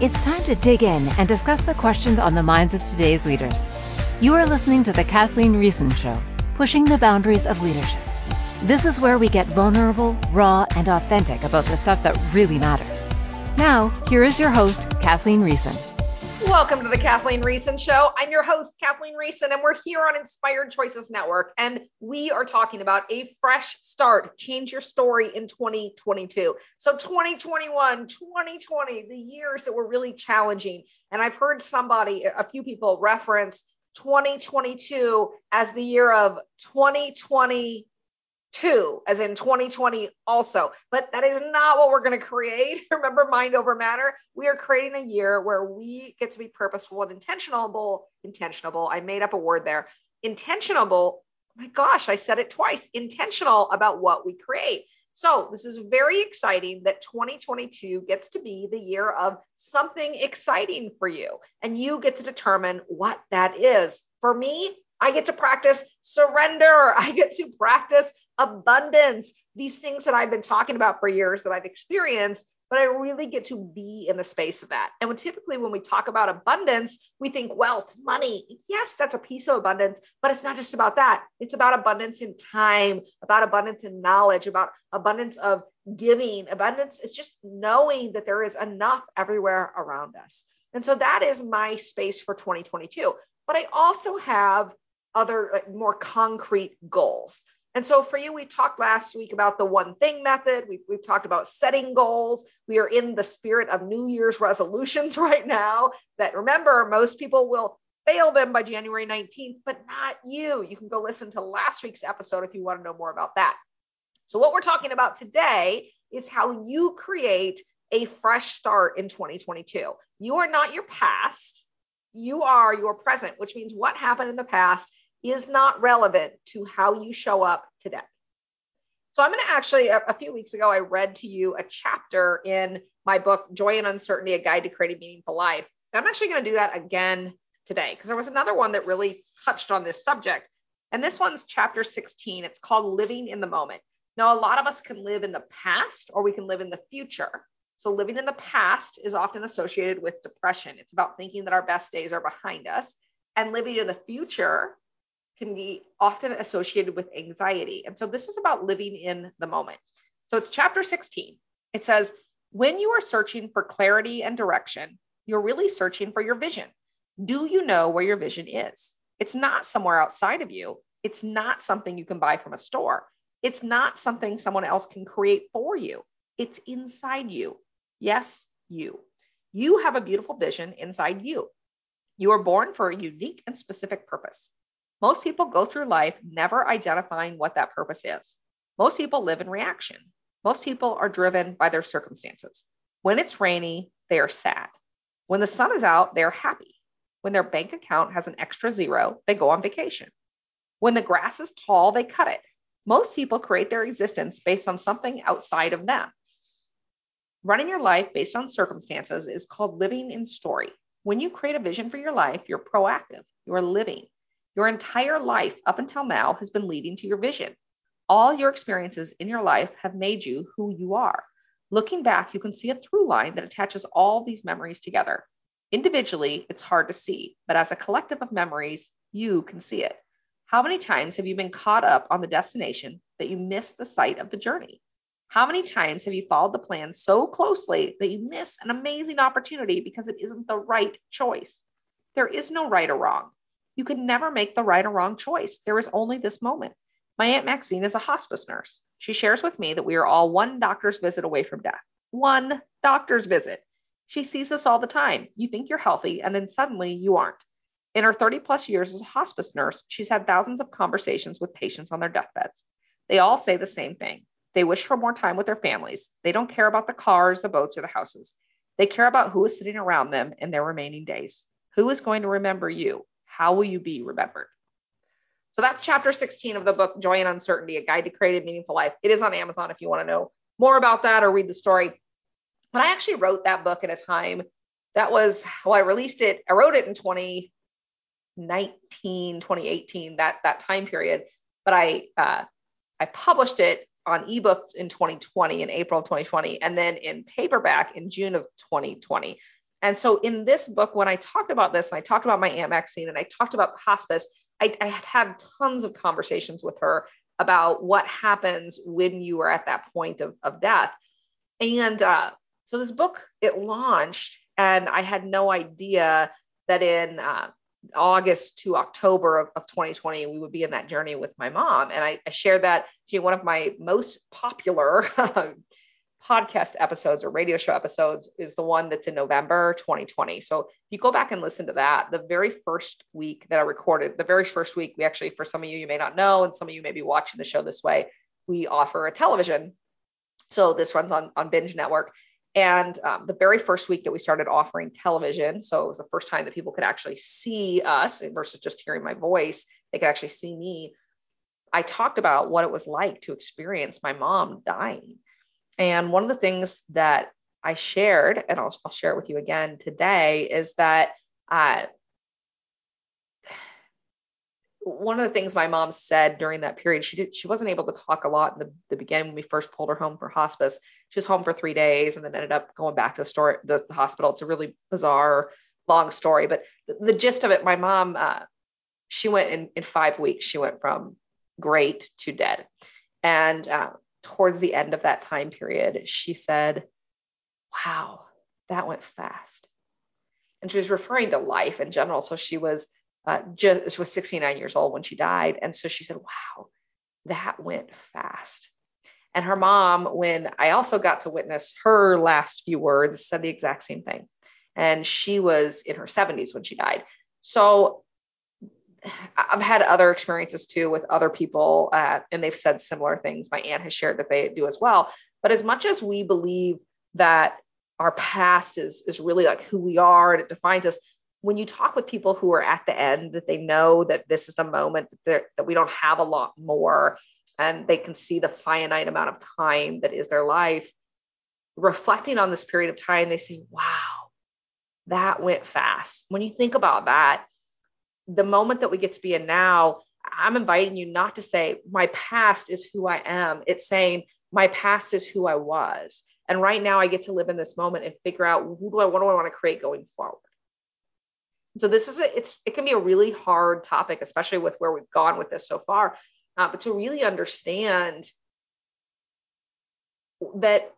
It's time to dig in and discuss the questions on the minds of today's leaders. You are listening to The Kathleen Riessen Show, pushing the boundaries of leadership. This is where we get vulnerable, raw, and authentic about the stuff that really matters. Now, here is your host, Kathleen Riessen. Welcome to the Kathleen Riessen Show. I'm your host, Kathleen Riessen, and we're here on Inspired Choices Network. And we are talking about a fresh start, change your story in 2022. So, 2021, 2020, the years that were really challenging. And I've heard somebody, a few people reference 2022 as the year of 2020 two, as in 2020 also. But that is not what we're going to create. Remember, mind over matter. We are creating a year where we get to be purposeful and intentionable. Intentionable. I made up a word there. Intentionable. My gosh, I said it twice. Intentional about what we create. So, this is very exciting that 2022 gets to be the year of something exciting for you, and you get to determine what that is. For me, I get to practice surrender. I get to practice abundance, these things that I've been talking about for years that I've experienced, but I really get to be in the space of that. And when typically when we talk about abundance, we think wealth, money. Yes, that's a piece of abundance, but it's not just about that. It's about abundance in time, about abundance in knowledge, about abundance of giving. Abundance is just knowing that there is enough everywhere around us. And so that is my space for 2022. But I also have other more concrete goals. And so for you, we talked last week about the one thing method. We've, we've talked about setting goals. We are in the spirit of New Year's resolutions right now that remember, most people will fail them by January 19th, but not you. You can go listen to last week's episode if you want to know more about that. So what we're talking about today is how you create a fresh start in 2022. You are not your past. You are your present, which means what happened in the past is not relevant to how you show up today. So I'm going to actually, a, a, few weeks ago, I read to you a chapter in my book, Joy in Uncertainty, A Guide to Creating Meaningful Life. I'm actually going to do that again today because there was another one that really touched on this subject. And this one's chapter 16. It's called Living in the Moment. Now, a lot of us can live in the past or we can live in the future. So, living in the past is often associated with depression. It's about thinking that our best days are behind us. And living in the future can be often associated with anxiety. And so this is about living in the moment. So it's chapter 16. It says, when you are searching for clarity and direction, you're really searching for your vision. Do you know where your vision is? It's not somewhere outside of you. It's not something you can buy from a store. It's not something someone else can create for you. It's inside you. Yes, you. You have a beautiful vision inside you. You are born for a unique and specific purpose. Most people go through life never identifying what that purpose is. Most people live in reaction. Most people are driven by their circumstances. When it's rainy, they are sad. When the sun is out, they are happy. When their bank account has an extra zero, they go on vacation. When the grass is tall, they cut it. Most people create their existence based on something outside of them. Running your life based on circumstances is called living in story. When you create a vision for your life, you're proactive, you're living. Your entire life up until now has been leading to your vision. All your experiences in your life have made you who you are. Looking back, you can see a through line that attaches all these memories together. Individually, it's hard to see, but as a collective of memories, you can see it. How many times have you been caught up on the destination that you missed the sight of the journey? How many times have you followed the plan so closely that you miss an amazing opportunity because it isn't the right choice? There is no right or wrong. You can never make the right or wrong choice. There is only this moment. My Aunt Maxine is a hospice nurse. She shares with me that we are all one doctor's visit away from death. One doctor's visit. She sees this all the time. You think you're healthy, and then suddenly you aren't. In her 30 plus years as a hospice nurse, she's had thousands of conversations with patients on their deathbeds. They all say the same thing. They wish for more time with their families. They don't care about the cars, the boats, or the houses. They care about who is sitting around them in their remaining days. Who is going to remember you? How will you be remembered? So that's chapter 16 of the book, Joy in Uncertainty, a guide to create a meaningful life. It is on Amazon if you want to know more about that or read the story. But I actually wrote that book at a time that was, well, I released it, I wrote it in 2019, 2018, that, that time period. But I, uh, I published it on ebook in 2020, in April of 2020, and then in paperback in June of 2020. And so in this book, when I talked about this, and I talked about my Aunt Maxine and I talked about hospice, I, I have had tons of conversations with her about what happens when you are at that point of, of death. And uh, so this book, it launched, and I had no idea that in uh, August to October of, of 2020, we would be in that journey with my mom. And I, I shared that she one of my most popular podcast episodes or radio show episodes is the one that's in November 2020. So if you go back and listen to that, the very first week that I recorded, the very first week, we actually, for some of you, you may not know, and some of you may be watching the show this way, we offer a television. So this runs on, on Binge Network. And um, the very first week that we started offering television, so it was the first time that people could actually see us versus just hearing my voice, they could actually see me. I talked about what it was like to experience my mom dying. And one of the things that I shared, and I'll, I'll share it with you again today, is that uh, one of the things my mom said during that period, she did she wasn't able to talk a lot in the, the beginning when we first pulled her home for hospice. She was home for three days and then ended up going back to the store the, the hospital. It's a really bizarre, long story, but the, the gist of it, my mom, uh, she went in in five weeks. She went from great to dead, and uh, towards the end of that time period, she said, "Wow, that went fast." And she was referring to life in general. So she was uh, just was 69 years old when she died. And so she said, wow, that went fast. And her mom, when I also got to witness her last few words, said the exact same thing. And she was in her 70s when she died. So I've had other experiences too with other people, uh, and they've said similar things. My aunt has shared that they do as well. But as much as we believe that our past is is really like who we are and it defines us, when you talk with people who are at the end that they know that this is the moment that, that we don't have a lot more and they can see the finite amount of time that is their life reflecting on this period of time they say wow that went fast when you think about that the moment that we get to be in now i'm inviting you not to say my past is who i am it's saying my past is who i was and right now i get to live in this moment and figure out who do i what do i want to create going forward so this is a, it's it can be a really hard topic, especially with where we've gone with this so far. Uh, but to really understand that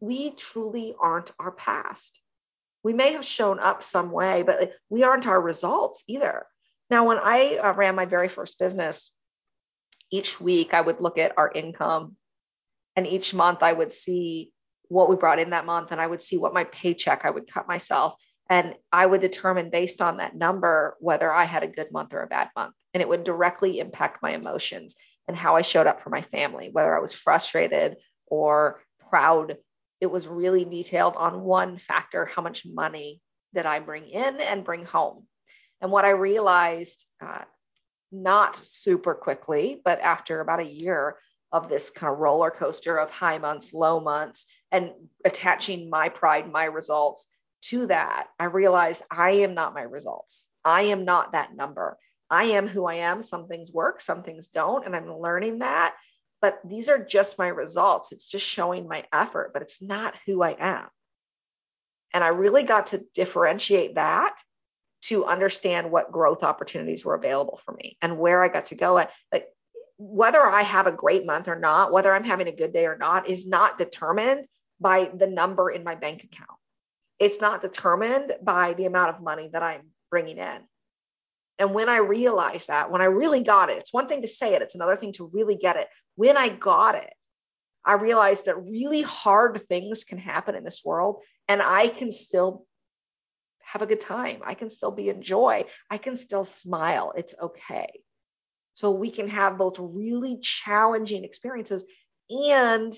we truly aren't our past. We may have shown up some way, but we aren't our results either. Now, when I uh, ran my very first business, each week I would look at our income, and each month I would see what we brought in that month, and I would see what my paycheck I would cut myself. And I would determine based on that number whether I had a good month or a bad month. And it would directly impact my emotions and how I showed up for my family, whether I was frustrated or proud. It was really detailed on one factor how much money that I bring in and bring home. And what I realized, uh, not super quickly, but after about a year of this kind of roller coaster of high months, low months, and attaching my pride, my results to that, I realized I am not my results. I am not that number. I am who I am. Some things work, some things don't. And I'm learning that. But these are just my results. It's just showing my effort, but it's not who I am. And I really got to differentiate that to understand what growth opportunities were available for me and where I got to go at. Like whether I have a great month or not, whether I'm having a good day or not, is not determined by the number in my bank account. It's not determined by the amount of money that I'm bringing in. And when I realized that, when I really got it, it's one thing to say it, it's another thing to really get it. When I got it, I realized that really hard things can happen in this world and I can still have a good time. I can still be in joy. I can still smile. It's okay. So we can have both really challenging experiences and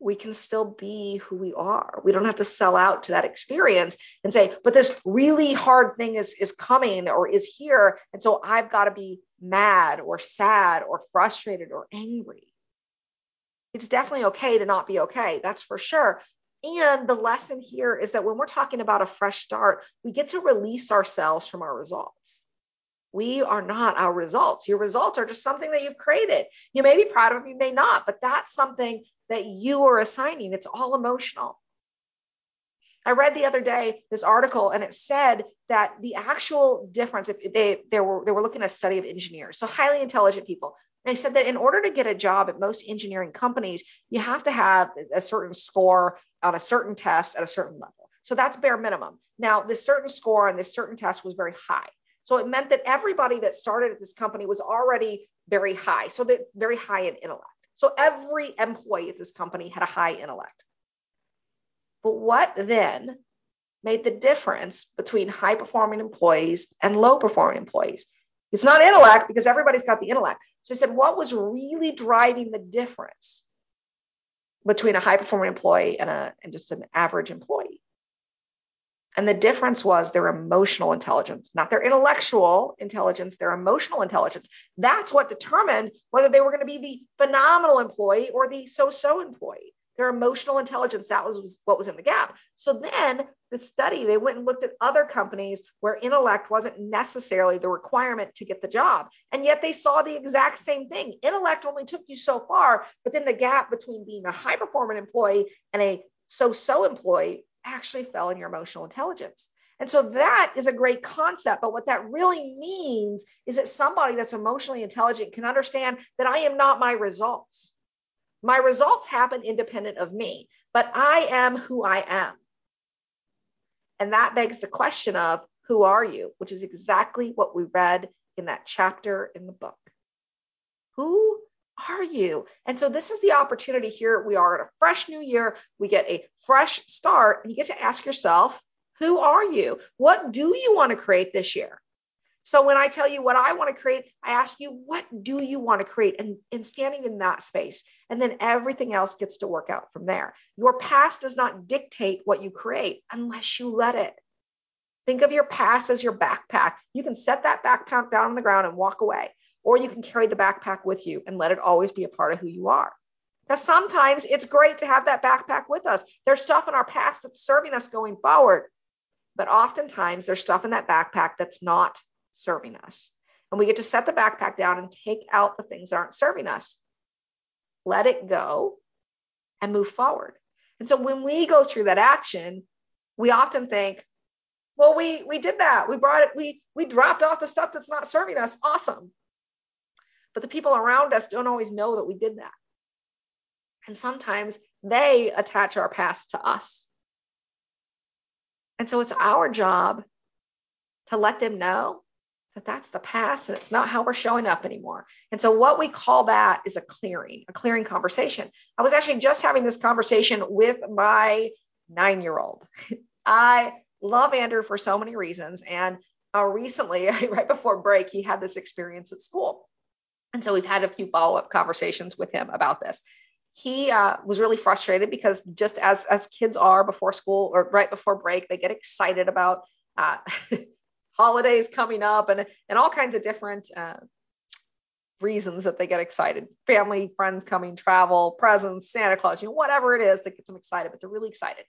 we can still be who we are. We don't have to sell out to that experience and say, but this really hard thing is, is coming or is here. And so I've got to be mad or sad or frustrated or angry. It's definitely okay to not be okay. That's for sure. And the lesson here is that when we're talking about a fresh start, we get to release ourselves from our results. We are not our results. Your results are just something that you've created. You may be proud of, them, you may not, but that's something that you are assigning. It's all emotional. I read the other day this article and it said that the actual difference, if they, they were they were looking at a study of engineers, so highly intelligent people. And They said that in order to get a job at most engineering companies, you have to have a certain score on a certain test at a certain level. So that's bare minimum. Now, this certain score on this certain test was very high. So it meant that everybody that started at this company was already very high. So that very high in intellect. So every employee at this company had a high intellect. But what then made the difference between high performing employees and low performing employees? It's not intellect because everybody's got the intellect. So I said, what was really driving the difference between a high performing employee and, a, and just an average employee? And the difference was their emotional intelligence, not their intellectual intelligence, their emotional intelligence. That's what determined whether they were going to be the phenomenal employee or the so so employee. Their emotional intelligence, that was, was what was in the gap. So then the study, they went and looked at other companies where intellect wasn't necessarily the requirement to get the job. And yet they saw the exact same thing. Intellect only took you so far, but then the gap between being a high performing employee and a so so employee actually fell in your emotional intelligence. And so that is a great concept. But what that really means is that somebody that's emotionally intelligent can understand that I am not my results. My results happen independent of me, but I am who I am. And that begs the question of who are you, which is exactly what we read in that chapter in the book. Who are you? And so this is the opportunity here. We are at a fresh new year. We get a fresh start, and you get to ask yourself, who are you? What do you want to create this year? So when I tell you what I want to create, I ask you, what do you want to create? And, and standing in that space. And then everything else gets to work out from there. Your past does not dictate what you create unless you let it. Think of your past as your backpack. You can set that backpack down on the ground and walk away or you can carry the backpack with you and let it always be a part of who you are. Now, sometimes it's great to have that backpack with us. There's stuff in our past that's serving us going forward, but oftentimes there's stuff in that backpack that's not serving us. And we get to set the backpack down and take out the things that aren't serving us. Let it go and move forward. And so when we go through that action, we often think, well, we we did that. We brought it, we we dropped off the stuff that's not serving us. Awesome. But the people around us don't always know that we did that. And sometimes they attach our past to us. And so it's our job to let them know that that's the past and it's not how we're showing up anymore. And so what we call that is a clearing, a clearing conversation. I was actually just having this conversation with my nine year old. I love Andrew for so many reasons. And uh, recently, right before break, he had this experience at school. And so we've had a few follow up conversations with him about this. He uh, was really frustrated because just as as kids are before school or right before break, they get excited about uh, holidays coming up and and all kinds of different uh, reasons that they get excited. Family, friends coming, travel, presents, Santa Claus, you know, whatever it is that gets them excited, but they're really excited.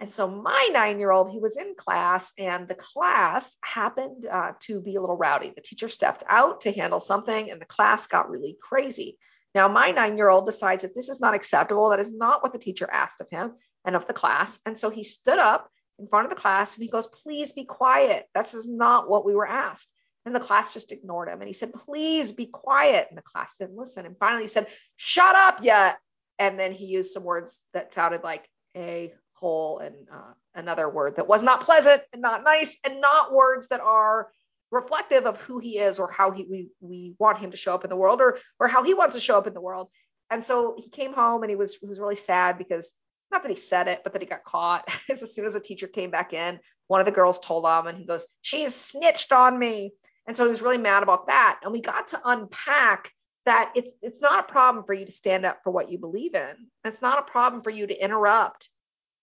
And so my nine year old, he was in class, and the class happened uh, to be a little rowdy. The teacher stepped out to handle something, and the class got really crazy. Now, my nine year old decides that this is not acceptable. That is not what the teacher asked of him and of the class. And so he stood up in front of the class and he goes, Please be quiet. This is not what we were asked. And the class just ignored him. And he said, Please be quiet. And the class didn't listen. And finally he said, Shut up yet. And then he used some words that sounded like a hole and uh, another word that was not pleasant and not nice and not words that are reflective of who he is or how he we we want him to show up in the world or or how he wants to show up in the world. And so he came home and he was he was really sad because not that he said it, but that he got caught. as soon as the teacher came back in, one of the girls told him and he goes, "She's snitched on me." And so he was really mad about that. And we got to unpack that it's it's not a problem for you to stand up for what you believe in. It's not a problem for you to interrupt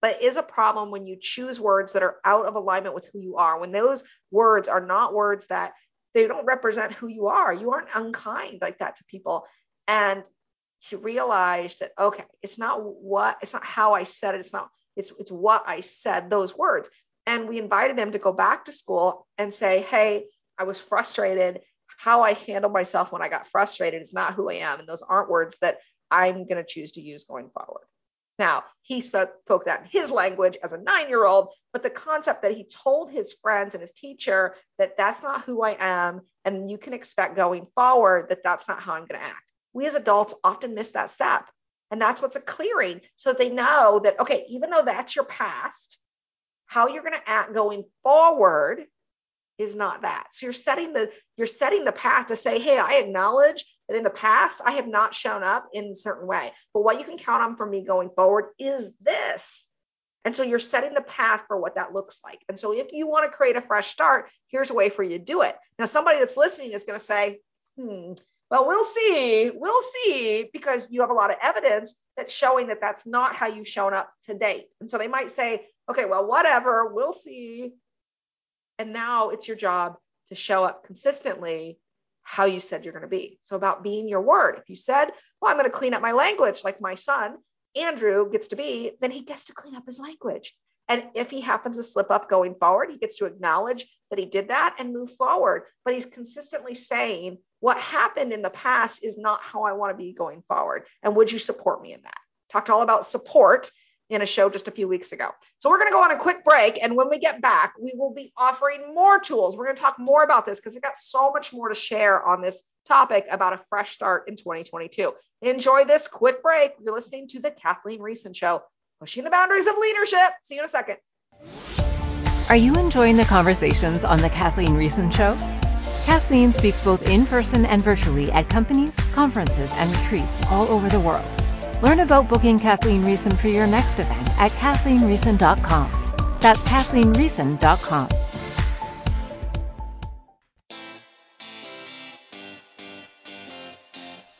but is a problem when you choose words that are out of alignment with who you are. When those words are not words that they don't represent who you are, you aren't unkind like that to people. And to realize that, okay, it's not what, it's not how I said it, it's not, it's, it's what I said, those words. And we invited him to go back to school and say, hey, I was frustrated. How I handled myself when I got frustrated is not who I am. And those aren't words that I'm going to choose to use going forward. Now, he spoke, spoke that in his language as a nine year old, but the concept that he told his friends and his teacher that that's not who I am, and you can expect going forward that that's not how I'm going to act. We as adults often miss that step. And that's what's a clearing. So that they know that, okay, even though that's your past, how you're going to act going forward is not that. So you're setting the you're setting the path to say, hey, I acknowledge that in the past I have not shown up in a certain way. But what you can count on from me going forward is this. And so you're setting the path for what that looks like. And so if you want to create a fresh start, here's a way for you to do it. Now, somebody that's listening is going to say, hmm, well, we'll see. We'll see because you have a lot of evidence that's showing that that's not how you've shown up to date. And so they might say, okay, well, whatever, we'll see. And now it's your job to show up consistently how you said you're going to be. So, about being your word. If you said, Well, I'm going to clean up my language like my son, Andrew, gets to be, then he gets to clean up his language. And if he happens to slip up going forward, he gets to acknowledge that he did that and move forward. But he's consistently saying, What happened in the past is not how I want to be going forward. And would you support me in that? Talked all about support in a show just a few weeks ago. So we're going to go on a quick break. And when we get back, we will be offering more tools. We're going to talk more about this because we've got so much more to share on this topic about a fresh start in 2022. Enjoy this quick break. You're listening to the Kathleen Riessen Show, pushing the boundaries of leadership. See you in a second. Are you enjoying the conversations on the Kathleen Riessen Show? Kathleen speaks both in person and virtually at companies, conferences, and retreats all over the world. Learn about booking Kathleen Riessen for your next event at kathleenriessen.com. That's kathleenriessen.com.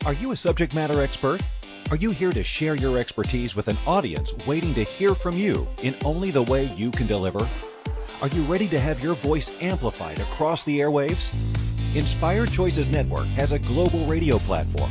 Are you a subject matter expert? Are you here to share your expertise with an audience waiting to hear from you in only the way you can deliver? Are you ready to have your voice amplified across the airwaves? Inspired Choices Network has a global radio platform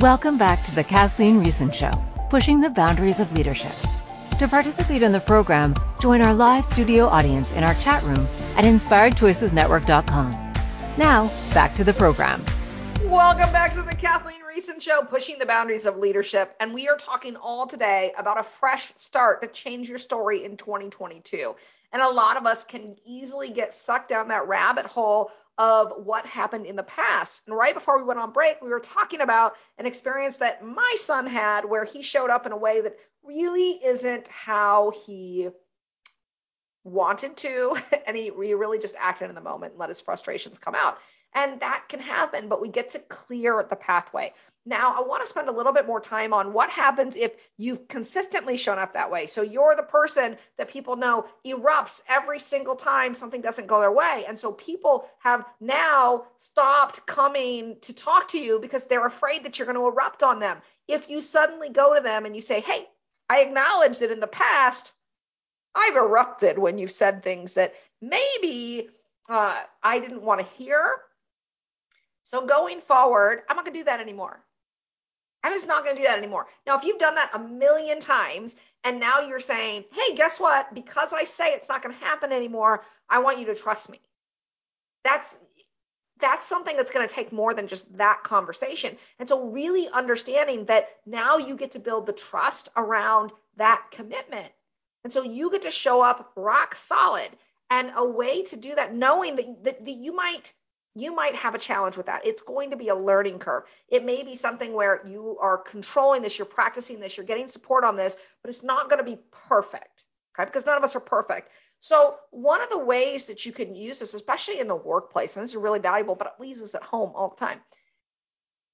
Welcome back to the Kathleen Riessen Show, pushing the boundaries of leadership. To participate in the program, join our live studio audience in our chat room at inspiredchoicesnetwork.com. Now, back to the program. Welcome back to the Kathleen Riessen Show, pushing the boundaries of leadership. And we are talking all today about a fresh start to change your story in 2022. And a lot of us can easily get sucked down that rabbit hole of what happened in the past. And right before we went on break, we were talking about an experience that my son had where he showed up in a way that really isn't how he wanted to. And he, he really just acted in the moment and let his frustrations come out. And that can happen, but we get to clear the pathway. Now, I want to spend a little bit more time on what happens if you've consistently shown up that way. So you're the person that people know erupts every single time something doesn't go their way. And so people have now stopped coming to talk to you because they're afraid that you're going to erupt on them. If you suddenly go to them and you say, hey, I acknowledge that in the past, I've erupted when you've said things that maybe uh, I didn't want to hear. So going forward, I'm not going to do that anymore. I'm just not going to do that anymore. Now, if you've done that a million times and now you're saying, hey, guess what? Because I say it's not going to happen anymore, I want you to trust me. That's that's something that's going to take more than just that conversation. And so really understanding that now you get to build the trust around that commitment. And so you get to show up rock solid. And a way to do that, knowing that, that, that you might you might have a challenge with that. It's going to be a learning curve. It may be something where you are controlling this, you're practicing this, you're getting support on this, but it's not going to be perfect, okay? Because none of us are perfect. So, one of the ways that you can use this, especially in the workplace, and this is really valuable, but it leaves us at home all the time,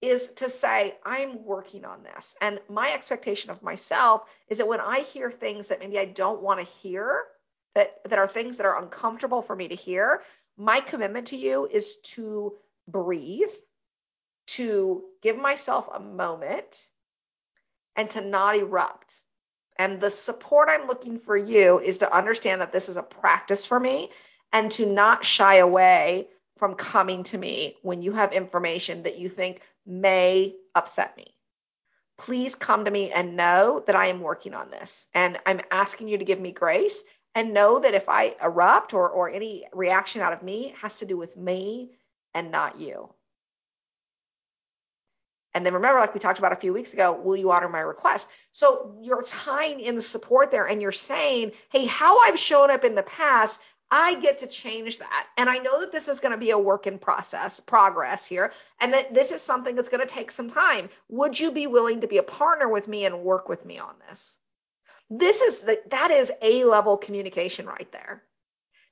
is to say, I'm working on this. And my expectation of myself is that when I hear things that maybe I don't want to hear, that, that are things that are uncomfortable for me to hear, my commitment to you is to breathe, to give myself a moment, and to not erupt. And the support I'm looking for you is to understand that this is a practice for me and to not shy away from coming to me when you have information that you think may upset me. Please come to me and know that I am working on this. And I'm asking you to give me grace and know that if I erupt or, or any reaction out of me has to do with me and not you. And then remember, like we talked about a few weeks ago, will you honor my request? So you're tying in the support there and you're saying, hey, how I've shown up in the past, I get to change that. And I know that this is going to be a work in process, progress here, and that this is something that's going to take some time. Would you be willing to be a partner with me and work with me on this? This is the, that is a level communication right there.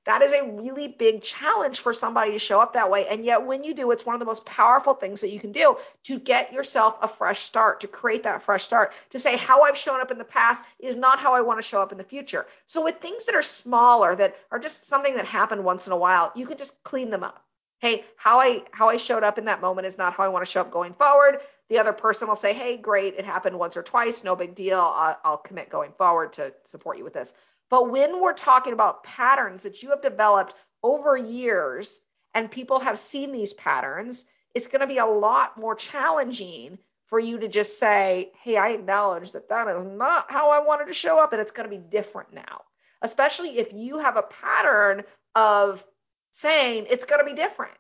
That is a really big challenge for somebody to show up that way. And yet, when you do, it's one of the most powerful things that you can do to get yourself a fresh start, to create that fresh start, to say, how I've shown up in the past is not how I want to show up in the future. So, with things that are smaller, that are just something that happened once in a while, you can just clean them up. Hey, how I how I showed up in that moment is not how I want to show up going forward. The other person will say, hey, great, it happened once or twice, no big deal. I'll, I'll commit going forward to support you with this. But when we're talking about patterns that you have developed over years and people have seen these patterns, it's going to be a lot more challenging for you to just say, hey, I acknowledge that that is not how I wanted to show up and it's going to be different now. Especially if you have a pattern of saying it's going to be different.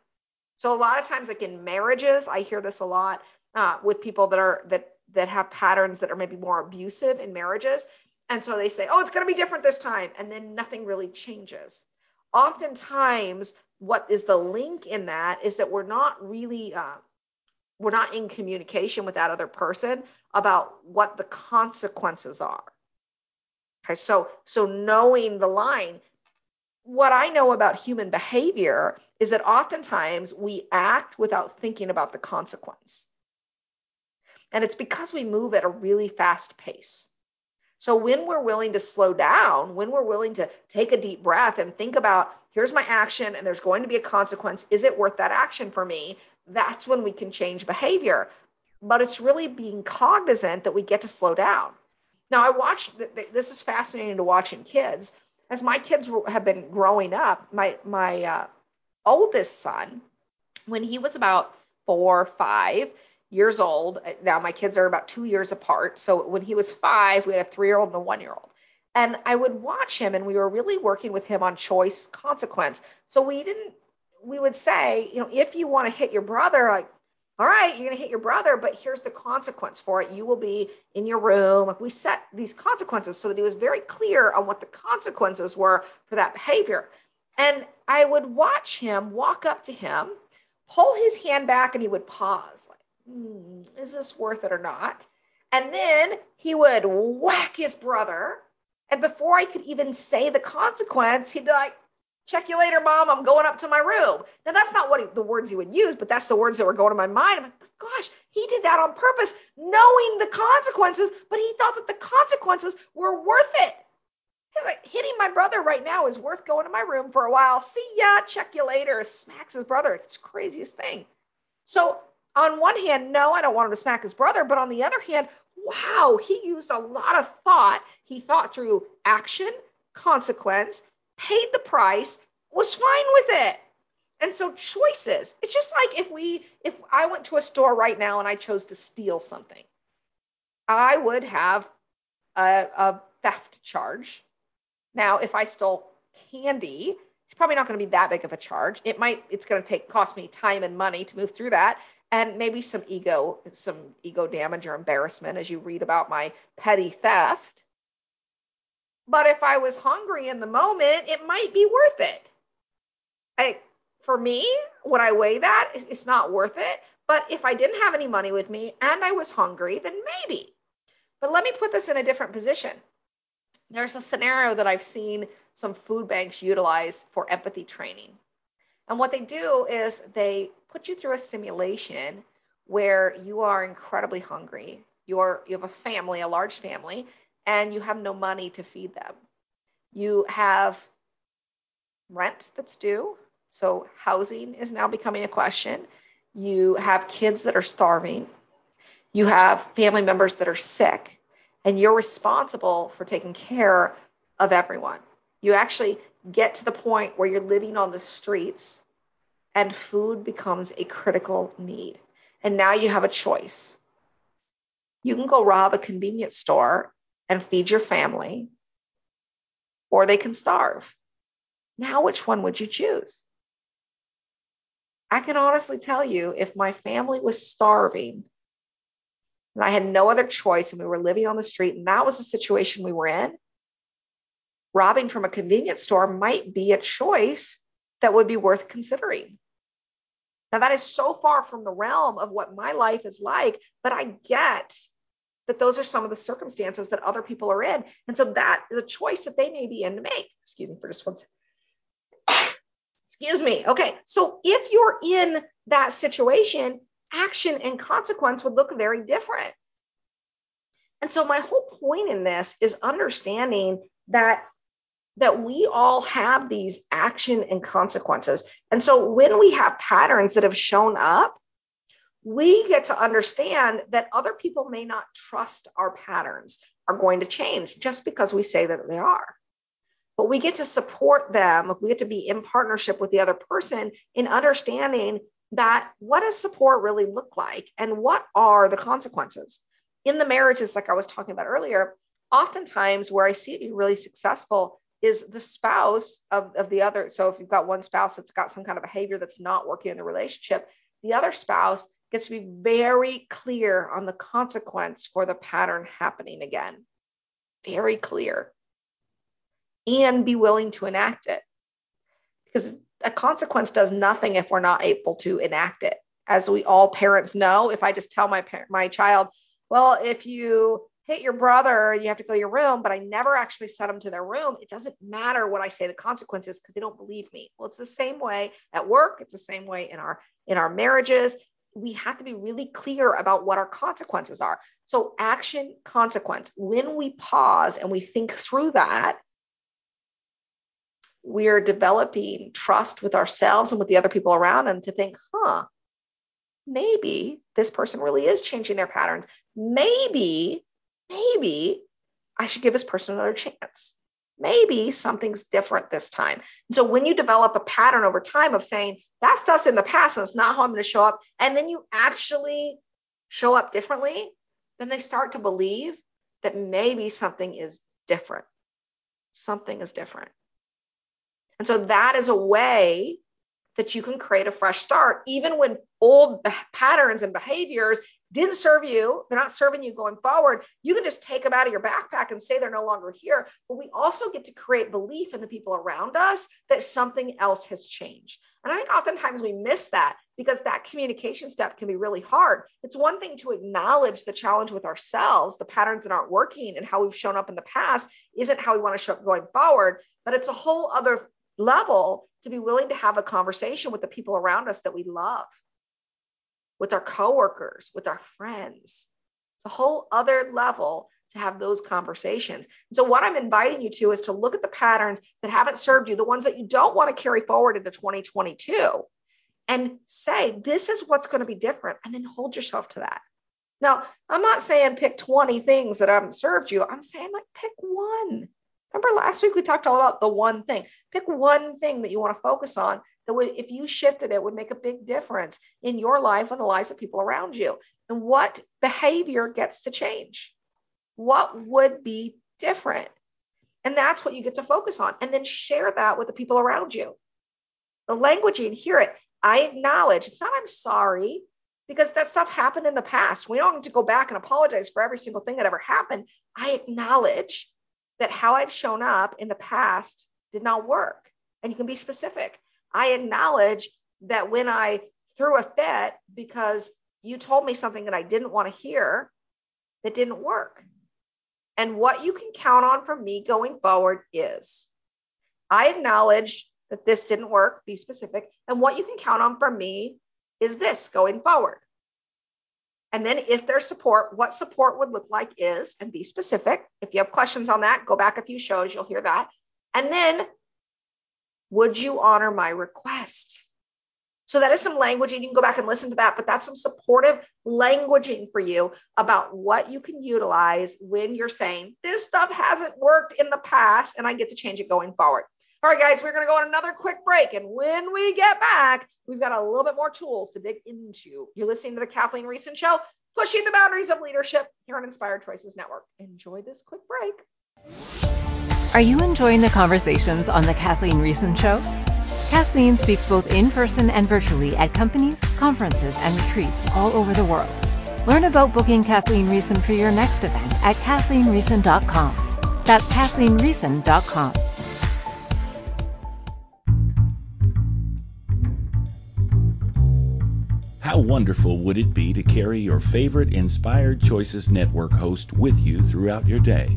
So a lot of times, like in marriages, I hear this a lot uh, with people that are that that have patterns that are maybe more abusive in marriages. And so they say, oh, it's going to be different this time. And then nothing really changes. Oftentimes, what is the link in that is that we're not really, uh, we're not in communication with that other person about what the consequences are. Okay, so so knowing the line, what I know about human behavior is that oftentimes we act without thinking about the consequence. And it's because we move at a really fast pace. So when we're willing to slow down, when we're willing to take a deep breath and think about, here's my action and there's going to be a consequence, is it worth that action for me? That's when we can change behavior. But it's really being cognizant that we get to slow down. Now, I watched, this is fascinating to watch in kids. As my kids have been growing up, my, my uh, oldest son, when he was about four or five, years old. Now my kids are about two years apart. So when he was five, we had a three year old and a one year old. And I would watch him and we were really working with him on choice consequence. So we didn't, we would say, you know, if you want to hit your brother, like, all right, you're going to hit your brother, but here's the consequence for it. You will be in your room. Like we set these consequences so that he was very clear on what the consequences were for that behavior. And I would watch him walk up to him, pull his hand back, and he would pause hmm, is this worth it or not? And then he would whack his brother. And before I could even say the consequence, he'd be like, check you later, mom. I'm going up to my room. Now, that's not what he, the words he would use, but that's the words that were going to my mind. I'm like, gosh, he did that on purpose, knowing the consequences, but he thought that the consequences were worth it. He's like, hitting my brother right now is worth going to my room for a while. See ya, check you later. Smacks his brother. It's craziest thing. So on one hand, no, I don't want him to smack his brother. But on the other hand, wow, he used a lot of thought. He thought through action, consequence, paid the price, was fine with it. And so choices. It's just like if we if I went to a store right now and I chose to steal something, I would have a, a theft charge. Now, if I stole candy, it's probably not going to be that big of a charge. It might it's going to take cost me time and money to move through that and maybe some ego, some ego damage or embarrassment as you read about my petty theft. But if I was hungry in the moment, it might be worth it. I, for me, when I weigh that, it's not worth it. But if I didn't have any money with me and I was hungry, then maybe. But let me put this in a different position. There's a scenario that I've seen some food banks utilize for empathy training. And what they do is they put you through a simulation where you are incredibly hungry. You're, you have a family, a large family, and you have no money to feed them. You have rent that's due. So housing is now becoming a question. You have kids that are starving. You have family members that are sick. and you're responsible for taking care of everyone. You actually get to the point where you're living on the streets and food becomes a critical need. And now you have a choice. You can go rob a convenience store and feed your family, or they can starve. Now, which one would you choose? I can honestly tell you if my family was starving and I had no other choice and we were living on the street and that was the situation we were in, robbing from a convenience store might be a choice that would be worth considering. Now, that is so far from the realm of what my life is like, but I get that those are some of the circumstances that other people are in. And so that is a choice that they may be in to make. Excuse me for just one second. Excuse me. Okay. So if you're in that situation, action and consequence would look very different. And so my whole point in this is understanding that that we all have these action and consequences. And so when we have patterns that have shown up, we get to understand that other people may not trust our patterns are going to change just because we say that they are. But we get to support them, we get to be in partnership with the other person in understanding that what does support really look like and what are the consequences. In the marriages, like I was talking about earlier, oftentimes where I see it be really successful is the spouse of, of the other. So if you've got one spouse that's got some kind of behavior that's not working in the relationship, the other spouse gets to be very clear on the consequence for the pattern happening again. Very clear. And be willing to enact it. Because a consequence does nothing if we're not able to enact it. As we all parents know, if I just tell my my child, well, if you hit your brother, and you have to go to your room, but I never actually sent them to their room. It doesn't matter what I say the consequences because they don't believe me. Well, it's the same way at work. It's the same way in our in our marriages. We have to be really clear about what our consequences are. So action, consequence. When we pause and we think through that, we're developing trust with ourselves and with the other people around and to think, huh, maybe this person really is changing their patterns. Maybe maybe I should give this person another chance. Maybe something's different this time. And so when you develop a pattern over time of saying that stuff's in the past and it's not how I'm going to show up, and then you actually show up differently, then they start to believe that maybe something is different. Something is different. And so that is a way that you can create a fresh start, even when old patterns and behaviors didn't serve you, they're not serving you going forward. You can just take them out of your backpack and say they're no longer here. But we also get to create belief in the people around us that something else has changed. And I think oftentimes we miss that because that communication step can be really hard. It's one thing to acknowledge the challenge with ourselves, the patterns that aren't working and how we've shown up in the past isn't how we want to show up going forward. But it's a whole other level to be willing to have a conversation with the people around us that we love, with our coworkers, with our friends. It's a whole other level to have those conversations. And so, what I'm inviting you to is to look at the patterns that haven't served you, the ones that you don't want to carry forward into 2022, and say, this is what's going to be different, and then hold yourself to that. Now, I'm not saying pick 20 things that haven't served you. I'm saying like pick one. Remember last week we talked all about the one thing. Pick one thing that you want to focus on that would, if you shifted it, would make a big difference in your life and the lives of people around you. And what behavior gets to change? What would be different? And that's what you get to focus on. And then share that with the people around you. The languaging, hear it. I acknowledge. It's not I'm sorry because that stuff happened in the past. We don't need to go back and apologize for every single thing that ever happened. I acknowledge that how I've shown up in the past did not work. And you can be specific. I acknowledge that when I threw a fit because you told me something that I didn't want to hear, that didn't work. And what you can count on from me going forward is I acknowledge that this didn't work, be specific. And what you can count on from me is this going forward. And then if there's support, what support would look like is, and be specific. If you have questions on that, go back a few shows, you'll hear that. And then, would you honor my request? So that is some languaging. You can go back and listen to that, but that's some supportive languaging for you about what you can utilize when you're saying this stuff hasn't worked in the past and I get to change it going forward. All right, guys, we're going to go on another quick break. And when we get back, we've got a little bit more tools to dig into. You're listening to the Kathleen Riessen Show, pushing the boundaries of leadership here on Inspired Choices Network. Enjoy this quick break. Are you enjoying the conversations on the Kathleen Riessen Show? Kathleen speaks both in person and virtually at companies, conferences, and retreats all over the world. Learn about booking Kathleen Riessen for your next event at kathleenriessen.com. That's kathleenriessen.com. How wonderful would it be to carry your favorite Inspired Choices Network host with you throughout your day?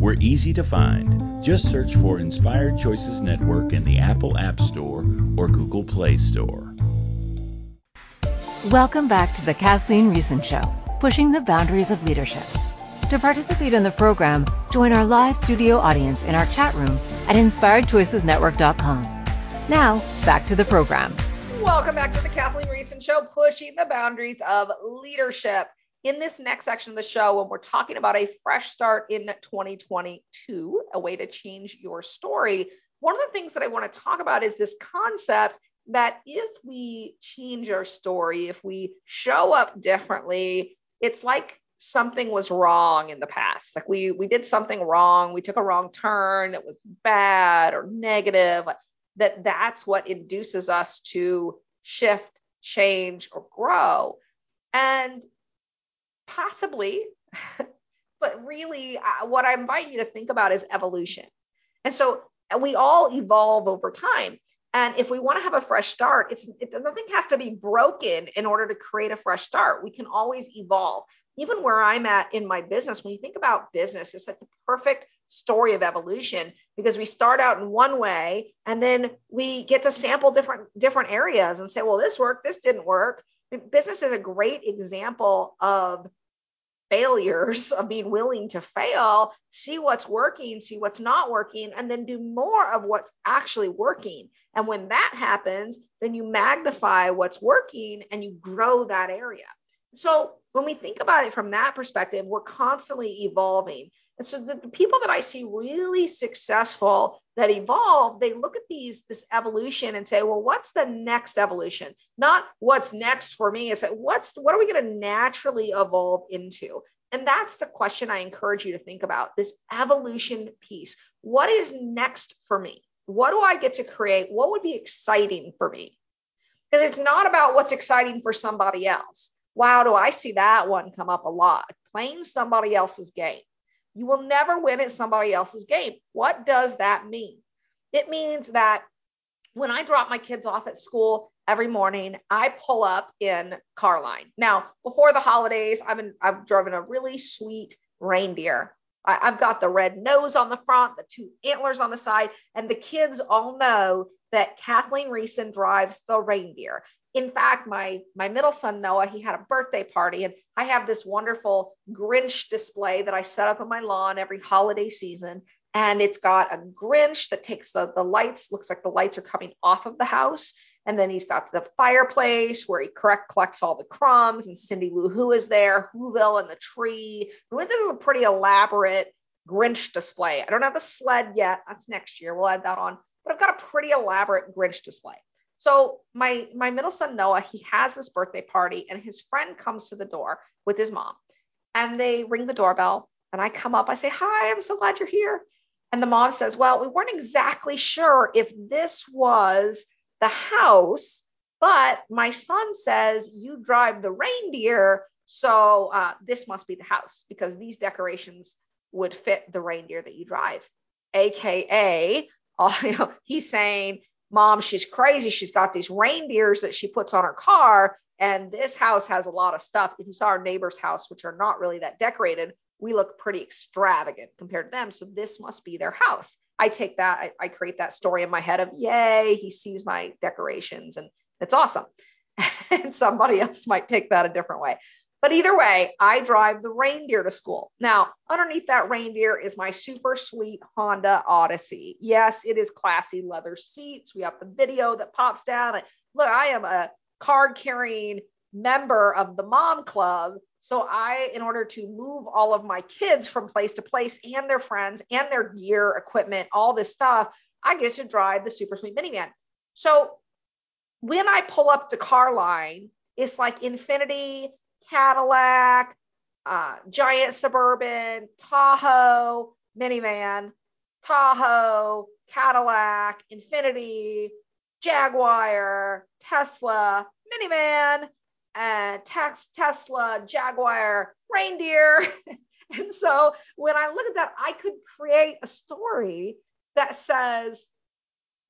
We're easy to find. Just search for Inspired Choices Network in the Apple App Store or Google Play Store. Welcome back to the Kathleen Riessen Show, pushing the boundaries of leadership. To participate in the program, join our live studio audience in our chat room at inspiredchoicesnetwork.com. Now, back to the program. Welcome back to the Kathleen Riessen Show, pushing the boundaries of leadership. In this next section of the show, when we're talking about a fresh start in 2022, a way to change your story, one of the things that I want to talk about is this concept that if we change our story, if we show up differently, it's like something was wrong in the past. Like we we did something wrong, we took a wrong turn, it was bad or negative. That that's what induces us to shift, change, or grow. And possibly, but really, uh, what I invite you to think about is evolution. And so we all evolve over time. And if we want to have a fresh start, it's it, nothing has to be broken in order to create a fresh start. We can always evolve. Even where I'm at in my business, when you think about business, it's like the perfect story of evolution because we start out in one way and then we get to sample different different areas and say, well, this worked, this didn't work. Business is a great example of failures of being willing to fail, see what's working, see what's not working, and then do more of what's actually working. And when that happens, then you magnify what's working and you grow that area. So when we think about it from that perspective, we're constantly evolving. And so the, the, people that I see really successful that evolve, they look at these this evolution and say, well, what's the next evolution? Not what's next for me. It's like, what's what are we going to naturally evolve into? And that's the question I encourage you to think about this evolution piece. What is next for me? What do I get to create? What would be exciting for me? Because it's not about what's exciting for somebody else. Wow, do I see that one come up a lot? Playing somebody else's game. You will never win at somebody else's game. What does that mean? It means that when I drop my kids off at school every morning, I pull up in Carline. Now, before the holidays, I've been I've driven a really sweet reindeer. I, I've got the red nose on the front, the two antlers on the side, and the kids all know that Kathleen Riessen drives the reindeer in fact, my my middle son Noah, he had a birthday party, and I have this wonderful Grinch display that I set up on my lawn every holiday season. And it's got a Grinch that takes the, the lights, looks like the lights are coming off of the house. And then he's got the fireplace where he correct collects all the crumbs, and Cindy Lou Who is there, Whoville and the tree. this is a pretty elaborate Grinch display. I don't have a sled yet. That's next year. We'll add that on. But I've got a pretty elaborate Grinch display. So my my middle son Noah, he has this birthday party and his friend comes to the door with his mom. And they ring the doorbell and I come up, I say, "Hi, I'm so glad you're here." And the mom says, "Well, we weren't exactly sure if this was the house, but my son says you drive the reindeer, so uh, this must be the house because these decorations would fit the reindeer that you drive." AKA, uh, you know, he's saying mom, she's crazy. She's got these reindeers that she puts on her car. And this house has a lot of stuff. If you saw our neighbor's house, which are not really that decorated, we look pretty extravagant compared to them. So this must be their house. I take that, I, I create that story in my head of, yay, he sees my decorations and it's awesome. and somebody else might take that a different way. But either way, I drive the reindeer to school. Now, underneath that reindeer is my super sweet Honda Odyssey. Yes, it is classy leather seats. We have the video that pops down. Look, I am a card carrying member of the mom club. So I, in order to move all of my kids from place to place and their friends and their gear, equipment, all this stuff, I get to drive the super sweet minivan. So when I pull up to car line, it's like Infiniti, Cadillac, uh, giant suburban, Tahoe, minivan, Tahoe, Cadillac, Infiniti, Jaguar, Tesla, minivan, and Tesla, Jaguar, reindeer. and so when I look at that, I could create a story that says,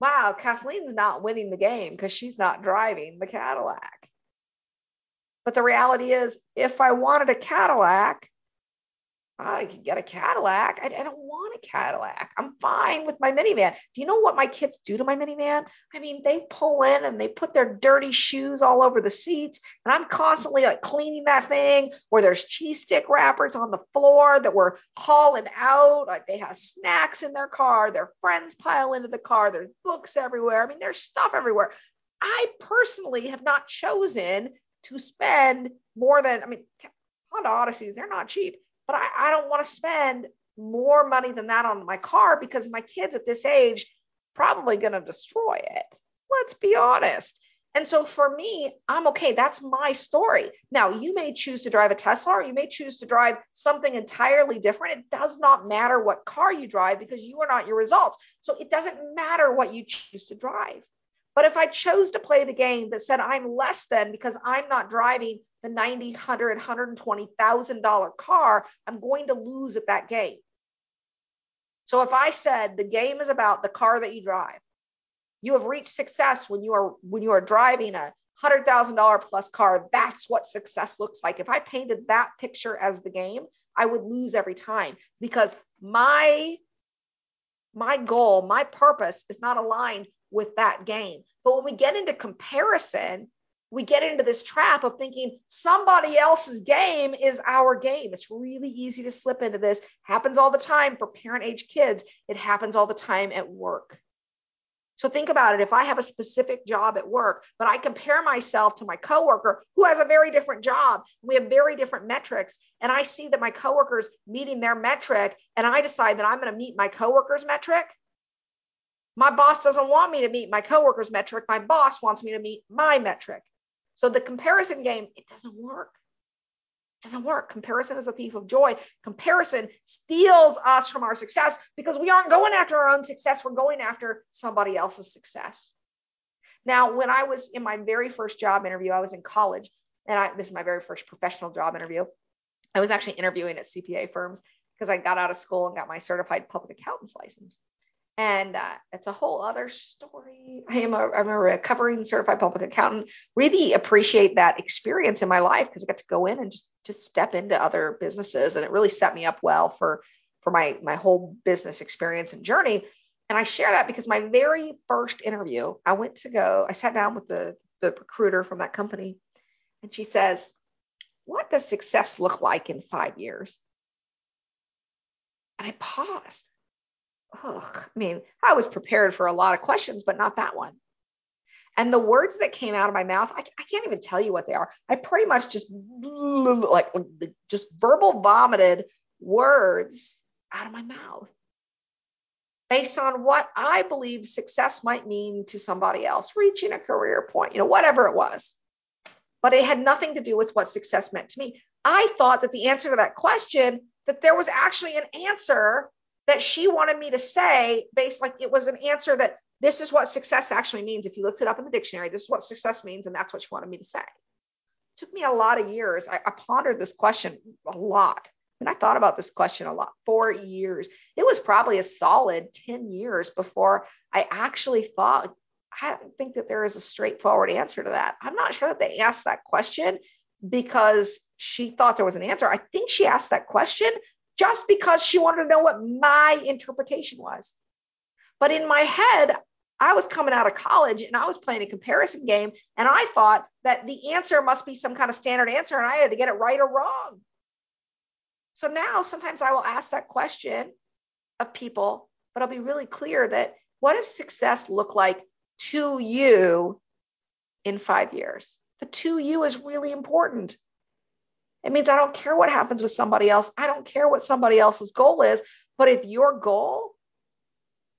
wow, Kathleen's not winning the game because she's not driving the Cadillac. But the reality is, if I wanted a Cadillac, I could get a Cadillac. I, I, don't want a Cadillac. I'm fine with my minivan. Do you know what my kids do to my minivan? I mean, they pull in and they put their dirty shoes all over the seats, and I'm constantly like cleaning that thing. Or there's cheese stick wrappers on the floor that we're hauling out. Like they have snacks in their car. Their friends pile into the car. There's books everywhere. I mean, there's stuff everywhere. I personally have not chosen to spend more than, I mean, Honda Odysseys, they're not cheap, but I, I don't want to spend more money than that on my car because my kids at this age probably going to destroy it. Let's be honest. And so for me, I'm okay. That's my story. Now, you may choose to drive a Tesla or you may choose to drive something entirely different. It does not matter what car you drive because you are not your results. So it doesn't matter what you choose to drive. But if I chose to play the game that said I'm less than because I'm not driving the 90, 100, 120,000 dollar car, I'm going to lose at that game. So if I said the game is about the car that you drive, you have reached success when you are when you are driving a hundred thousand dollar plus car. That's what success looks like. If I painted that picture as the game, I would lose every time because my my goal, my purpose is not aligned with that game. But when we get into comparison, we get into this trap of thinking somebody else's game is our game. It's really easy to slip into this. Happens all the time for parent age kids. It happens all the time at work. So think about it. If I have a specific job at work, but I compare myself to my coworker who has a very different job, we have very different metrics, and I see that my coworker's meeting their metric, and I decide that I'm going to meet my coworker's metric, my boss doesn't want me to meet my coworker's metric. My boss wants me to meet my metric. So the comparison game, it doesn't work. It doesn't work. Comparison is a thief of joy. Comparison steals us from our success because we aren't going after our own success. We're going after somebody else's success. Now, when I was in my very first job interview, I was in college, and I, this is my very first professional job interview. I was actually interviewing at CPA firms because I got out of school and got my certified public accountant's license. And uh, it's a whole other story. I am a, I'm a recovering certified public accountant. Really appreciate that experience in my life because I got to go in and just just step into other businesses, and it really set me up well for for my my whole business experience and journey. And I share that because my very first interview, I went to go. I sat down with the the recruiter from that company, and she says, "What does success look like in five years?" And I paused oh, I mean, I was prepared for a lot of questions, but not that one. And the words that came out of my mouth, I, I can't even tell you what they are. I pretty much just like just verbal vomited words out of my mouth based on what I believe success might mean to somebody else, reaching a career point, you know, whatever it was. But it had nothing to do with what success meant to me. I thought that the answer to that question, that there was actually an answer that she wanted me to say based like it was an answer that this is what success actually means. If you looked it up in the dictionary, this is what success means, and that's what she wanted me to say. It took me a lot of years. I, I pondered this question a lot. And I thought about this question a lot. Four years. It was probably a solid 10 years before I actually thought, I don't think that there is a straightforward answer to that. I'm not sure that they asked that question because she thought there was an answer. I think she asked that question just because she wanted to know what my interpretation was. But in my head, I was coming out of college and I was playing a comparison game, and I thought that the answer must be some kind of standard answer, and I had to get it right or wrong. So now sometimes I will ask that question of people, but I'll be really clear that what does success look like to you in five years? The to you is really important. It means I don't care what happens with somebody else. I don't care what somebody else's goal is. But if your goal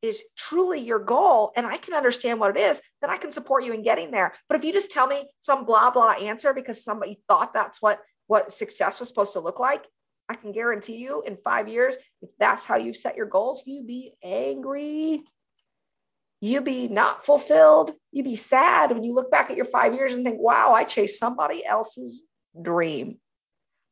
is truly your goal and I can understand what it is, then I can support you in getting there. But if you just tell me some blah blah answer because somebody thought that's what what success was supposed to look like, I can guarantee you in 5 years if that's how you set your goals, you be angry. You be not fulfilled. You be sad when you look back at your 5 years and think, "Wow, I chased somebody else's dream."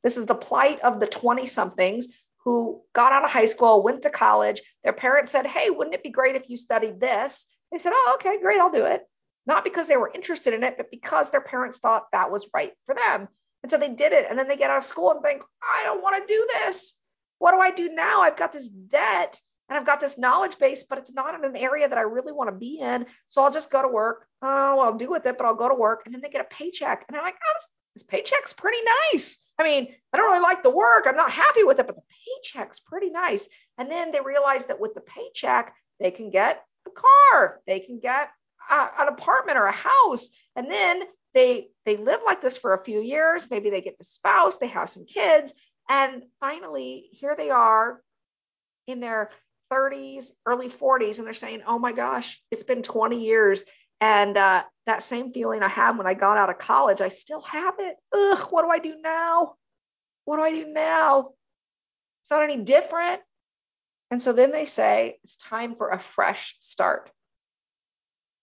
This is the plight of the 20 somethings who got out of high school, went to college. Their parents said, Hey, wouldn't it be great if you studied this? They said, Oh, okay, great, I'll do it. Not because they were interested in it, but because their parents thought that was right for them. And so they did it. And then they get out of school and think, I don't want to do this. What do I do now? I've got this debt and I've got this knowledge base, but it's not in an area that I really want to be in. So I'll just go to work. Oh, I'll do with it, but I'll go to work. And then they get a paycheck. And they're like, oh, this, this paycheck's pretty nice. I mean, I don't really like the work. I'm not happy with it, but the paycheck's pretty nice. And then they realize that with the paycheck, they can get a car, they can get a, an apartment or a house. And then they they live like this for a few years. Maybe they get the spouse, they have some kids, and finally here they are in their 30s, early 40s, and they're saying, "Oh my gosh, it's been 20 years and uh, that same feeling I had when I got out of college, I still have it. Ugh, what do I do now? What do I do now? It's not any different. And so then they say it's time for a fresh start.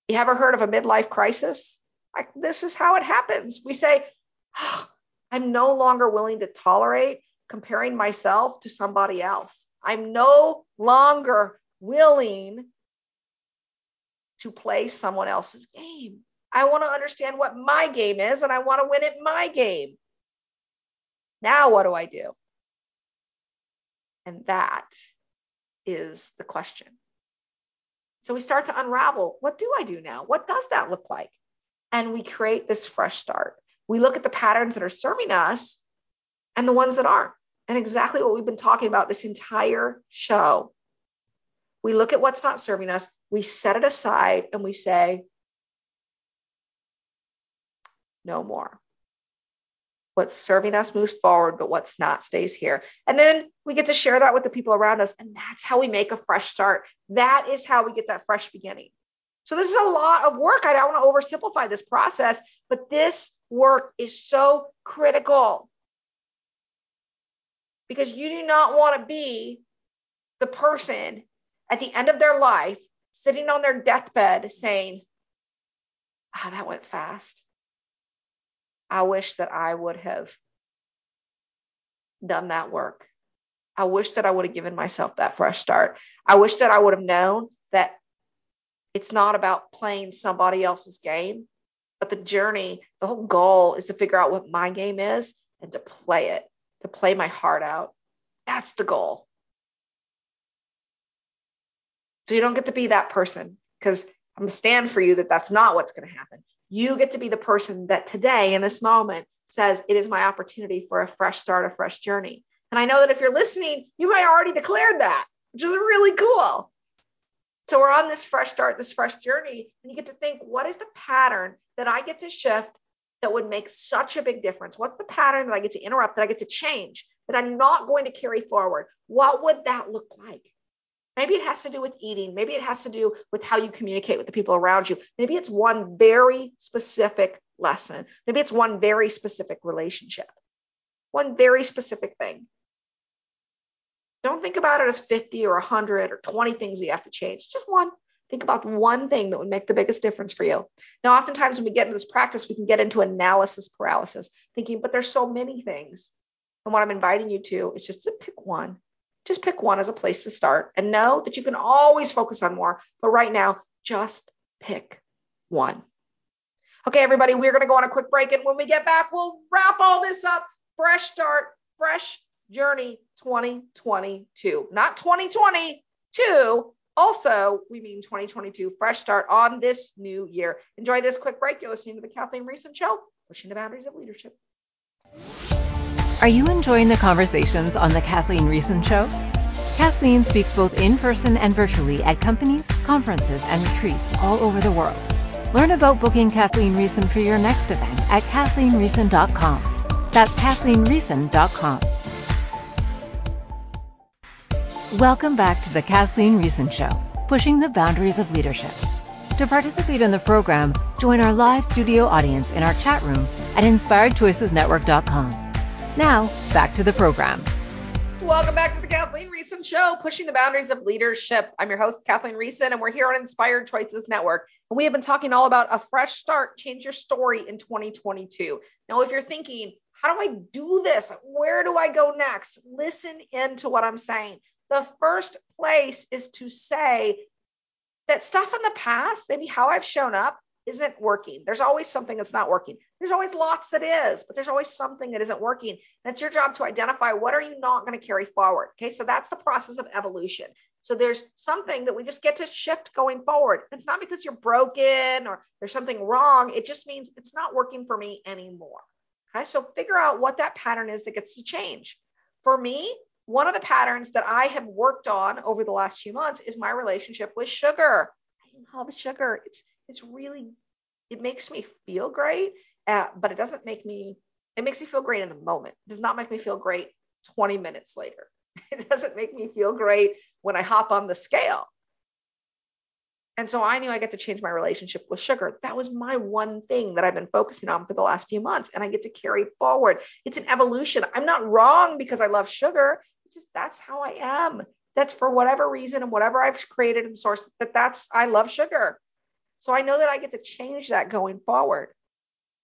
You ever heard of a midlife crisis? Like, this is how it happens. We say, oh, I'm no longer willing to tolerate comparing myself to somebody else. I'm no longer willing to play someone else's game. I want to understand what my game is and I want to win at my game. Now, what do I do? And that is the question. So we start to unravel what do I do now? What does that look like? And we create this fresh start. We look at the patterns that are serving us and the ones that aren't. And exactly what we've been talking about this entire show. We look at what's not serving us we set it aside and we say, no more. What's serving us moves forward, but what's not stays here. And then we get to share that with the people around us. And that's how we make a fresh start. That is how we get that fresh beginning. So this is a lot of work. I don't want to oversimplify this process, but this work is so critical because you do not want to be the person at the end of their life sitting on their deathbed saying, Ah, oh, that went fast. I wish that I would have done that work. I wish that I would have given myself that fresh start. I wish that I would have known that it's not about playing somebody else's game, but the journey, the whole goal is to figure out what my game is and to play it, to play my heart out. That's the goal. So you don't get to be that person because I'm to stand for you that that's not what's going to happen. You get to be the person that today, in this moment, says, It is my opportunity for a fresh start, a fresh journey. And I know that if you're listening, you might already declared that, which is really cool. So we're on this fresh start, this fresh journey, and you get to think, what is the pattern that I get to shift that would make such a big difference? What's the pattern that I get to interrupt, that I get to change, that I'm not going to carry forward? What would that look like? Maybe it has to do with eating. Maybe it has to do with how you communicate with the people around you. Maybe it's one very specific lesson. Maybe it's one very specific relationship, one very specific thing. Don't think about it as 50 or 100 or 20 things that you have to change. Just one. Think about one thing that would make the biggest difference for you. Now, oftentimes when we get into this practice, we can get into analysis paralysis, thinking, but there's so many things. And what I'm inviting you to is just to pick one just pick one as a place to start and know that you can always focus on more. But right now, just pick one. Okay, everybody, we're going to go on a quick break. And when we get back, we'll wrap all this up. Fresh start, fresh journey 2022, not 2022. Also, we mean 2022, fresh start on this new year. Enjoy this quick break. You're listening to the Kathleen Riessen Show, pushing the boundaries of leadership. Are you enjoying the conversations on the Kathleen Riessen Show? Kathleen speaks both in person and virtually at companies, conferences, and retreats all over the world. Learn about booking Kathleen Riessen for your next event at kathleenriessen.com. That's kathleenriessen.com. Welcome back to the Kathleen Riessen Show, pushing the boundaries of leadership. To participate in the program, join our live studio audience in our chat room at inspiredchoicesnetwork.com. Now, back to the program. Welcome back to the Kathleen Riessen Show, pushing the boundaries of leadership. I'm your host, Kathleen Riessen, and we're here on Inspired Choices Network. And we have been talking all about a fresh start, change your story in 2022. Now, if you're thinking, how do I do this? Where do I go next? Listen into what I'm saying. The first place is to say that stuff in the past, maybe how I've shown up, isn't working. There's always something that's not working. There's always lots that is, but there's always something that isn't working. And it's your job to identify what are you not going to carry forward. Okay, so that's the process of evolution. So there's something that we just get to shift going forward. It's not because you're broken or there's something wrong. It just means it's not working for me anymore. Okay, so figure out what that pattern is that gets to change. For me, one of the patterns that I have worked on over the last few months is my relationship with sugar. I love sugar. It's it's really it makes me feel great, but it doesn't make me. It makes me feel great in the moment. It does not make me feel great 20 minutes later. It doesn't make me feel great when I hop on the scale. And so I knew I get to change my relationship with sugar. That was my one thing that I've been focusing on for the last few months. And I get to carry forward. It's an evolution. I'm not wrong because I love sugar just that's how I am. That's for whatever reason and whatever I've created and sourced that that's I love sugar. So I know that I get to change that going forward.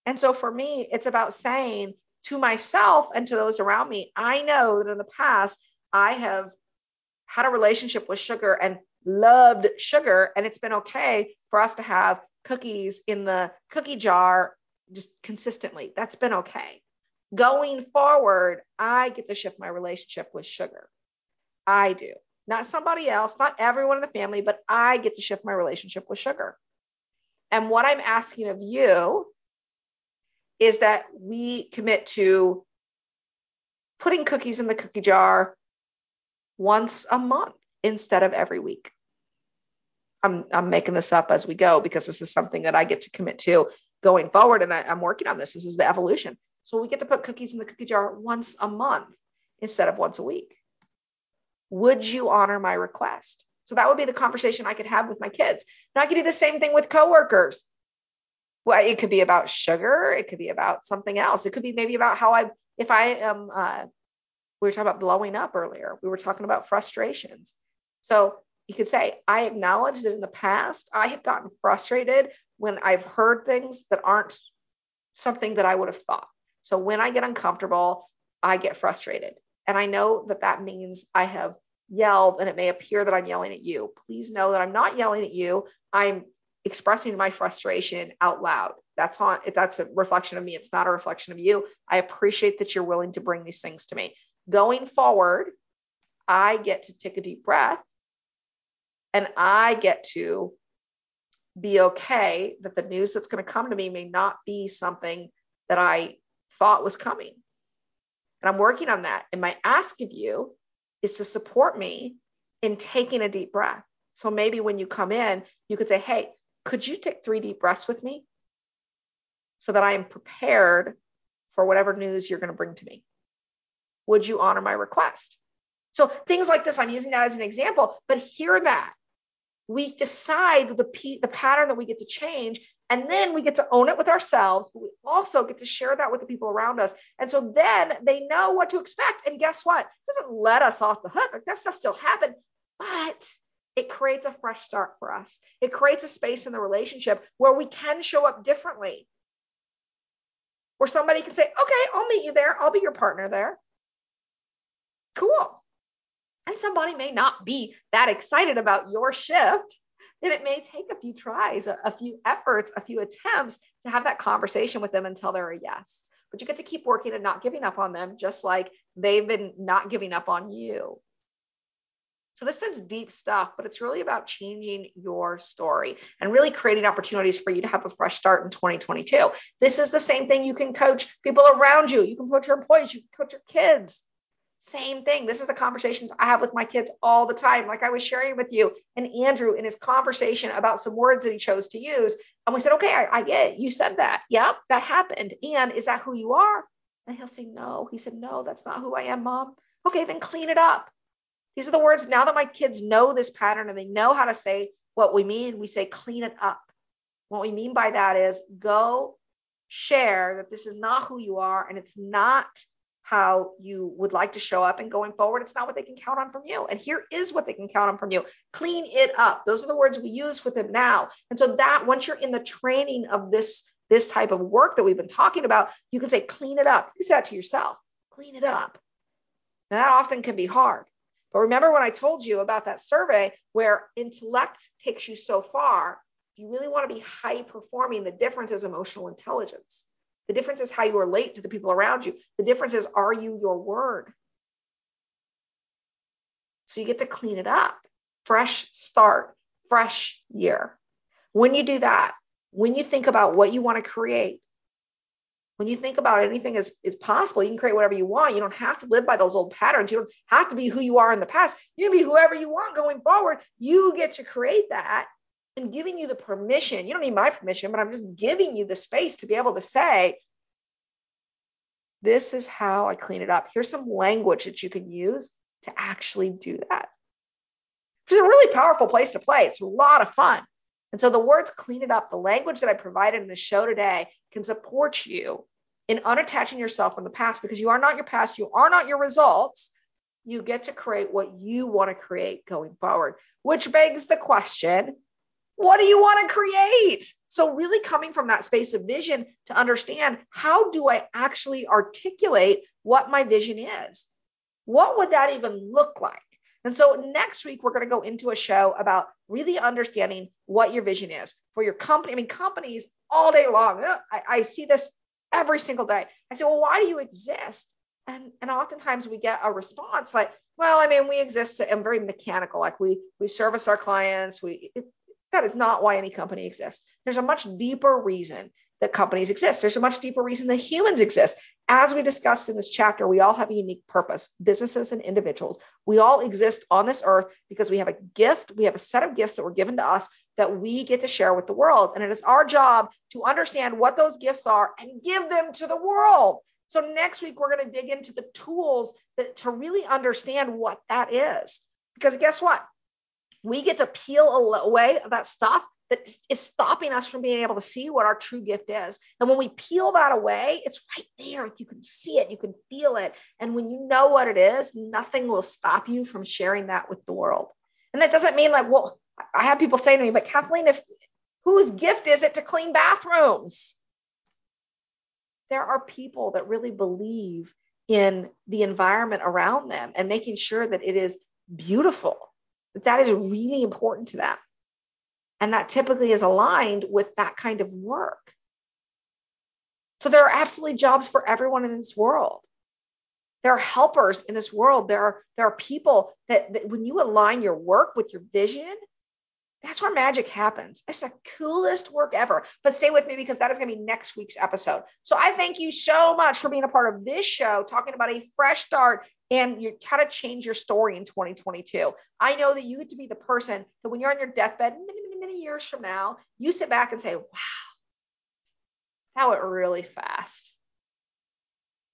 And so for me, it's about saying to myself and to those around me, I know that in the past I have had a relationship with sugar and loved sugar and it's been okay for us to have cookies in the cookie jar just consistently. That's been okay going forward, I get to shift my relationship with sugar. I do. Not somebody else, not everyone in the family, but I get to shift my relationship with sugar. And what I'm asking of you is that we commit to putting cookies in the cookie jar once a month instead of every week. I'm, I'm making this up as we go because this is something that I get to commit to going forward. And I, I'm working on this. This is the evolution. So we get to put cookies in the cookie jar once a month instead of once a week. Would you honor my request? So that would be the conversation I could have with my kids. Now I could do the same thing with coworkers. Well, it could be about sugar. It could be about something else. It could be maybe about how I, if I am, uh, we were talking about blowing up earlier. We were talking about frustrations. So you could say, I acknowledge that in the past, I have gotten frustrated when I've heard things that aren't something that I would have thought. So when I get uncomfortable, I get frustrated. And I know that that means I have yelled and it may appear that I'm yelling at you. Please know that I'm not yelling at you. I'm expressing my frustration out loud. That's on that's a reflection of me, it's not a reflection of you. I appreciate that you're willing to bring these things to me. Going forward, I get to take a deep breath and I get to be okay that the news that's going to come to me may not be something that I thought was coming. And I'm working on that. And my ask of you is to support me in taking a deep breath. So maybe when you come in, you could say, Hey, could you take three deep breaths with me so that I am prepared for whatever news you're going to bring to me? Would you honor my request? So things like this, I'm using that as an example, but hear that. We decide the, p- the pattern that we get to change and then we get to own it with ourselves, but we also get to share that with the people around us. And so then they know what to expect. And guess what? It doesn't let us off the hook. Like that stuff still happened, but it creates a fresh start for us. It creates a space in the relationship where we can show up differently. Where somebody can say, okay, I'll meet you there. I'll be your partner there. Cool. And somebody may not be that excited about your shift And it may take a few tries, a, a few efforts, a few attempts to have that conversation with them until they're a yes. But you get to keep working and not giving up on them, just like they've been not giving up on you. So this is deep stuff, but it's really about changing your story and really creating opportunities for you to have a fresh start in 2022. This is the same thing you can coach people around you. You can coach your employees, you can coach your kids. Same thing. This is the conversations I have with my kids all the time. Like I was sharing with you and Andrew in his conversation about some words that he chose to use. And we said, okay, I, I get it. You said that. Yep, that happened. And is that who you are? And he'll say, no. He said, no, that's not who I am, mom. Okay, then clean it up. These are the words now that my kids know this pattern and they know how to say what we mean, we say clean it up. What we mean by that is go share that this is not who you are and it's not how you would like to show up and going forward it's not what they can count on from you. And here is what they can count on from you. Clean it up. Those are the words we use with them now. And so that once you're in the training of this this type of work that we've been talking about you can say clean it up. You say that to yourself. Clean it up. Now, that often can be hard. But remember when I told you about that survey where intellect takes you so far, if you really want to be high performing, the difference is emotional intelligence. The difference is how you relate to the people around you. The difference is, are you your word? So you get to clean it up. Fresh start, fresh year. When you do that, when you think about what you want to create, when you think about anything is, is possible, you can create whatever you want. You don't have to live by those old patterns. You don't have to be who you are in the past. You can be whoever you want going forward. You get to create that and giving you the permission. You don't need my permission, but I'm just giving you the space to be able to say, this is how I clean it up. Here's some language that you can use to actually do that. Which is a really powerful place to play. It's a lot of fun. And so the words clean it up, the language that I provided in the show today can support you in unattaching yourself from the past because you are not your past, you are not your results. You get to create what you want to create going forward, which begs the question what do you want to create? So, really coming from that space of vision to understand how do I actually articulate what my vision is? What would that even look like? And so next week, we're going to go into a show about really understanding what your vision is for your company. I mean, companies all day long. Uh, I, I see this every single day. I say, well, why do you exist? And, and oftentimes we get a response like, well, I mean, we exist and very mechanical. Like we we service our clients. We it, that is not why any company exists. There's a much deeper reason that companies exist. There's a much deeper reason that humans exist. As we discussed in this chapter, we all have a unique purpose, businesses and individuals. We all exist on this earth because we have a gift, we have a set of gifts that were given to us that we get to share with the world. And it is our job to understand what those gifts are and give them to the world. So next week, we're going to dig into the tools that, to really understand what that is. Because guess what? We get to peel away that stuff that is stopping us from being able to see what our true gift is. And when we peel that away, it's right there. You can see it, you can feel it. And when you know what it is, nothing will stop you from sharing that with the world. And that doesn't mean like, well, I have people say to me, but Kathleen, if whose gift is it to clean bathrooms? There are people that really believe in the environment around them and making sure that it is beautiful. That is really important to them. And that typically is aligned with that kind of work. So there are absolutely jobs for everyone in this world. There are helpers in this world. There are, there are people that, that when you align your work with your vision, that's where magic happens. It's the coolest work ever. But stay with me because that is going to be next week's episode. So I thank you so much for being a part of this show, talking about a fresh start and you how to change your story in 2022. I know that you get to be the person that when you're on your deathbed many, many, many years from now, you sit back and say, wow, that went really fast.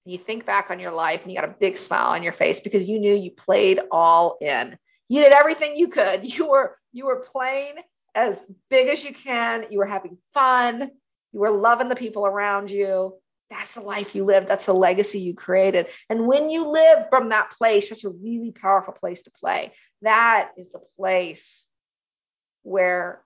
And you think back on your life and you got a big smile on your face because you knew you played all in. You did everything you could. You were you were playing as big as you can. You were having fun. You were loving the people around you. That's the life you lived. That's the legacy you created. And when you live from that place, that's a really powerful place to play. That is the place where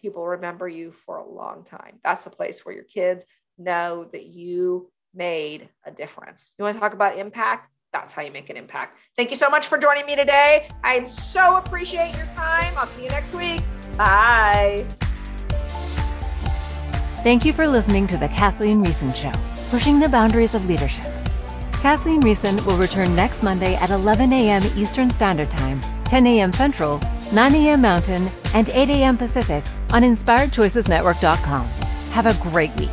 people remember you for a long time. That's the place where your kids know that you made a difference. You want to talk about impact? That's how you make an impact. Thank you so much for joining me today. I so appreciate your time. I'll see you next week. Bye. Thank you for listening to The Kathleen Riessen Show, pushing the boundaries of leadership. Kathleen Riessen will return next Monday at 11 a.m. Eastern Standard Time, 10 a.m. Central, 9 a.m. Mountain, and 8 a.m. Pacific on InspiredChoicesNetwork.com. Have a great week.